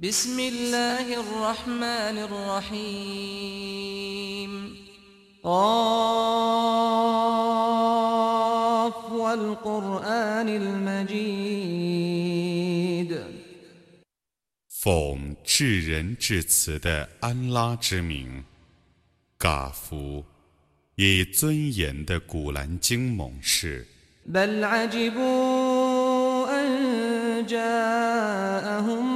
بسم الله الرحمن الرحيم قاف والقرآن المجيد 奉至仁至慈的安拉之名，嘎夫，以尊严的古兰经猛士。 بل عجبوا أن جاءهم منذر منهم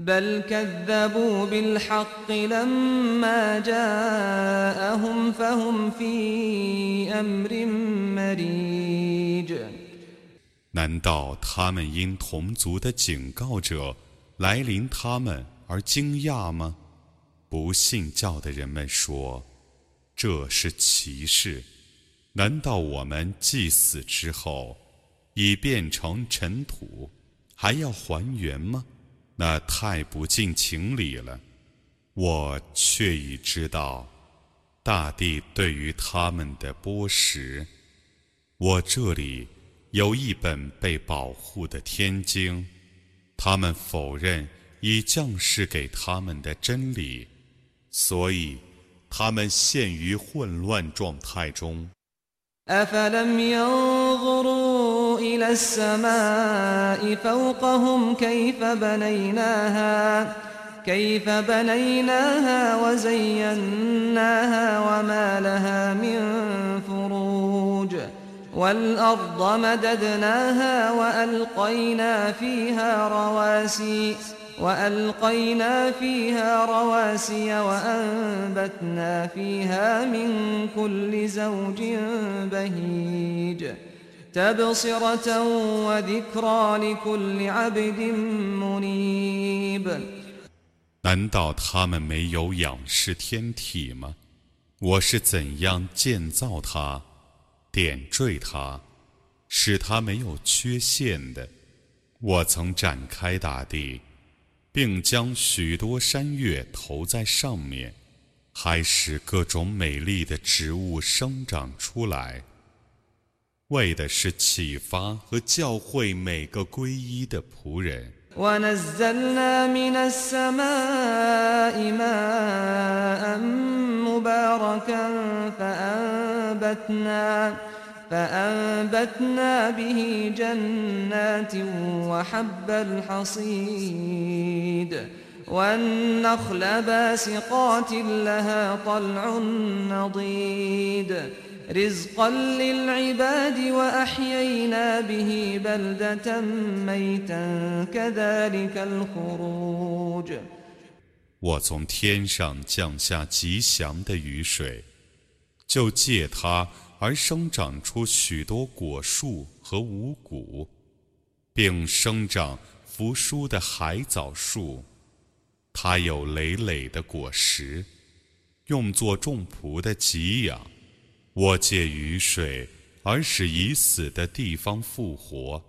بل كذبوا بالحق لما جاءهم فهم في أمر مريج 难道他们因同族的警告者来临他们而惊讶吗？不信教的人们说：“这是奇事。难道我们祭死之后已变成尘土，还要还原吗？ 那太不近情理了。我却已知道大地对于他们的剥蚀。我这里。”有一本被保护的天经，他们否认已降世给他们的真理，所以他们陷于混乱状态中。إلى السماء فوقهم كيف بنيناها كيف بنيناها وزيناها وما لها من فروج. والأرض مددناها وألقينا فيها رواسي وألقينا فيها رواسي وأنبتنا فيها من كل زوج بهيج. تبصرة وذكرى لكل عبد منيب 难道他们没有仰视天体吗？我是怎样建造它？点缀它，使它没有缺陷的。我曾展开大地，并将许多山岳投在上面，还使各种美丽的植物生长出来， 为的是启发和教诲每个皈依的仆人。 ونزلنا من السماء ماء مباركا فأنبتنا فأنبتنا به جنات وحب الحصيد والنخل باسقات لها طلع نضيد رزقا للعباد وأحيينا به بلدة ميتا كذلك الخروج 我从天上降下吉祥的雨水，就借它而生长出许多果树和五谷，并生长扶疏的海藻树。它有累累的果实，用作众仆的给养。 我借雨水而使已死的地方复活，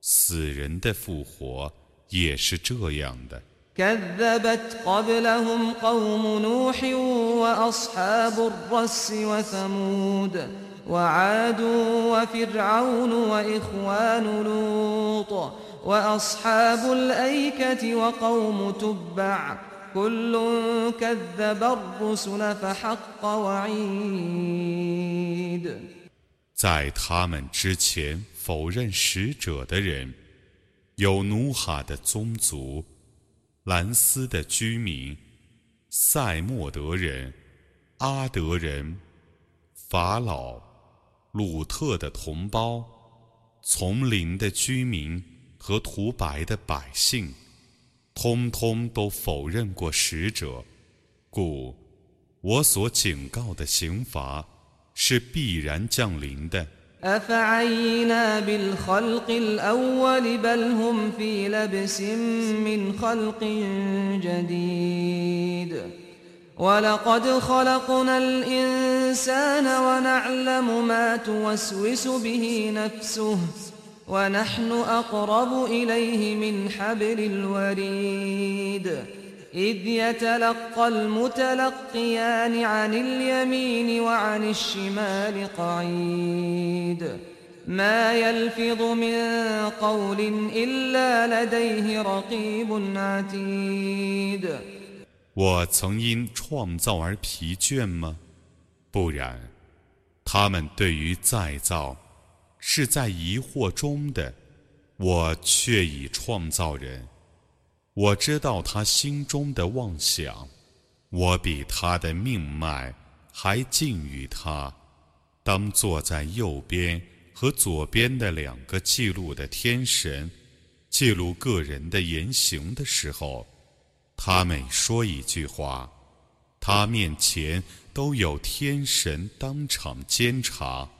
死人的复活也是这样的。 كذبت قبلهم قوم نوح وأصحاب الرس وثمود وعاد وفرعون وإخوان لوط وأصحاب الأيكة وقوم تبع كل كذب الرسل فحق وعيد 在他们之前否认使者的人，有努哈的宗族、兰斯的居民、塞莫德人、阿德人、法老、鲁特的同胞、丛林的居民和涂白的百姓， 通通都否认过使者，故我所警告的刑罚。是必然降临的。 أفعينا بالخلق الأول بل هم في لبس من خلق جديد ولقد خلقنا الإنسان ونعلم ما توسوس به نفسه ونحن أقرب إليه من حبل الوريد إذ يتلقى المتلقيان عن اليمين وعن الشمال قعيد ما يلفظ من قول إلا لديه رقيب عتيد 我曾因创造而疲倦吗？不然，他们对于再造 是在疑惑中的。我却已创造人，我知道他心中的妄想，我比他的命脉还近于他。当坐在右边和左边的两个记录的天神记录个人的言行的时候。他每说一句话，他面前都有天神当场监察。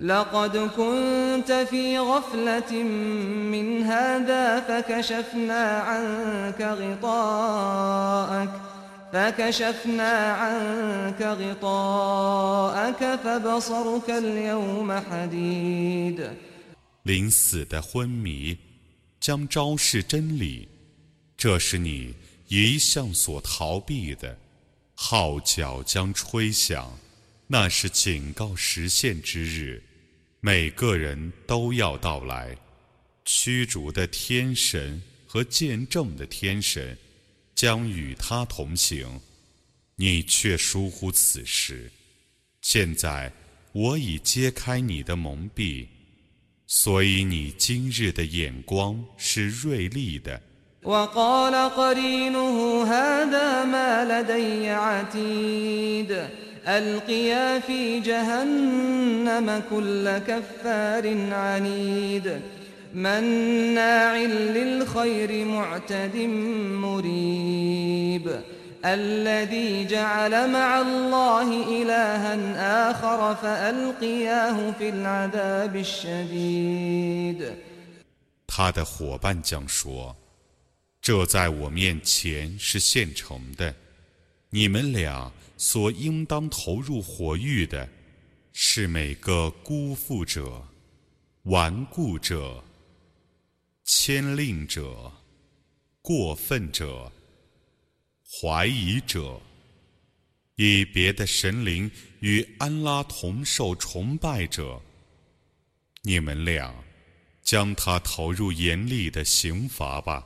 لقد كنت في غفلة من هذا فكشفنا عنك غطاءك فكشفنا عنك غطاءك فبصرك اليوم حديد 临死的昏迷将昭示真理。这是你一向所逃避的，号角将吹响，那是警告实现之日， 每个人都要到来。驱逐的天神和见证的天神将与他同行，你却疏忽此事。现在我已揭开你的蒙蔽，所以你今日的眼光是锐利的。وقال قرينه هذا ما لدي عتيد القيا في جهنم كل كفار عنيد مناع للخير معتد مريب الذي جعل مع الله إلها آخر فألقياه في العذاب الشديد 他的伙伴将说。这在我面前是现成的，你们俩 所应当投入火狱的，是每个辜负者、顽固者、牵令者、过分者、怀疑者，以别的神灵与安拉同受崇拜者。你们俩将他投入严厉的刑罚吧。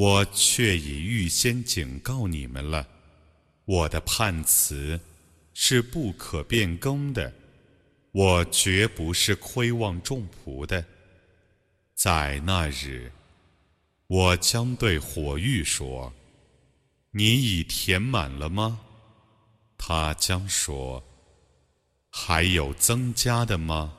我却已预先警告你们了，我的判词是不可变更的，我绝不是亏望众仆的。在那日，我将对火狱说：“你已填满了吗？”他将说：“还有增加的吗？”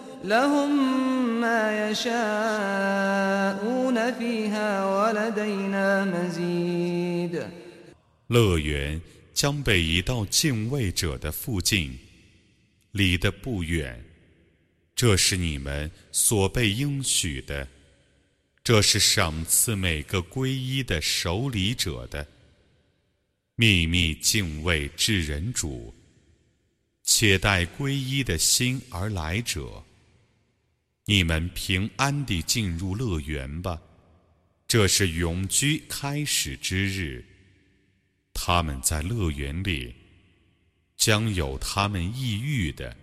لهم ما يشاءون فيها ولدينا مزيد 乐园将被移到敬畏者的附近，离得不远。这是你们所被应许的，这是赏赐每个皈依的守礼者的。秘密敬畏至人主，且待皈依的心而来者。 你们平安地进入乐园吧，这是永居开始之日。他们在乐园里将有他们抑郁的。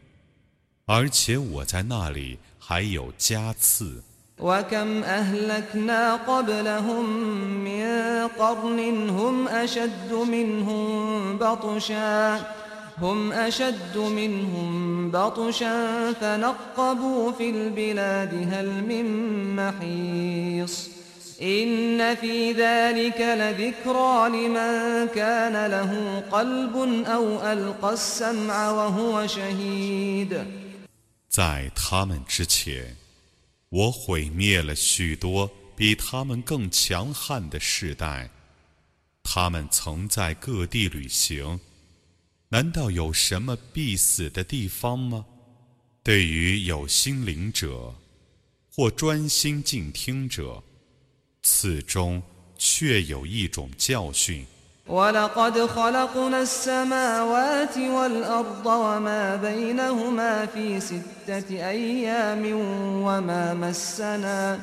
而且我在那里还有加赐。وكم أهلكنا قبلهم من قرن هم أشد منهم بطشا هم أشد منهم بطشا فنقبوا في البلاد هل من محيص إن في ذلك لذكرى لمن كان له قلب أو ألقى السمع وهو شهيد 在他们之前，我毁灭了许多比他们更强悍的世代。他们曾在各地旅行， 难道有什么必死的地方吗？对于有心灵者或专心静听者，此中确有一种教训。ولقد خلقنا السماوات والأرض وما بينهما في ستة أيام وما مسنا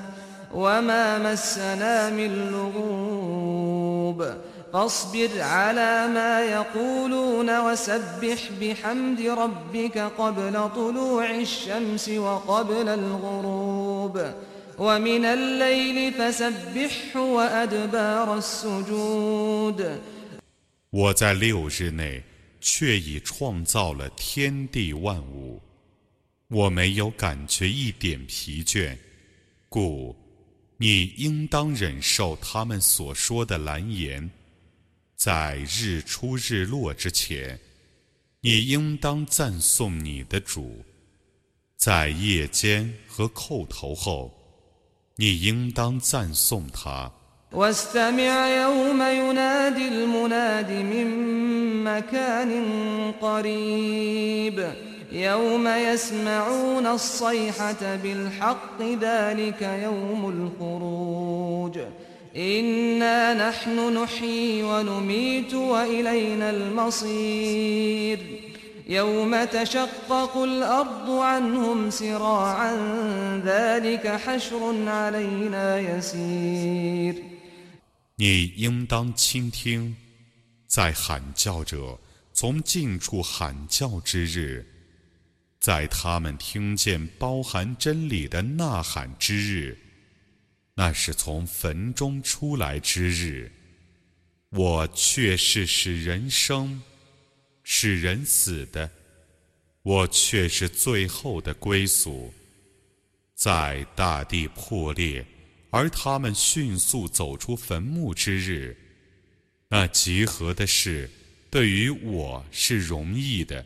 وما مسنا من لغوب فاصبر على ما يقولون وسبح بحمد ربك قبل طلوع الشمس وقبل الغروب ومن الليل فسبحه وأدبار السجود 我在六日内却已创造了天地万物，我没有感觉一点疲倦，故你应当忍受他们所说的蓝言。 在日出日落之前，你应当赞颂你的主；在夜间和叩头后，你应当赞颂他。واستمع يوم ينادي المناد من مكان قريب يوم يسمعون الصيحة بالحق ذلك يوم الخروج إنا نحن نحيي ونميت وإلينا المصير يوم تشقق الأرض عنهم سراعا ذلك حشر علينا يسير 你应当倾听，在喊叫者从近处喊叫之日，在他们听见包含真理的呐喊之日， 那是从坟中出来之日。我却是使人生、使人死的，我却是最后的归宿，在大地破裂。而他们迅速走出坟墓之日，那集合的事对于我是容易的。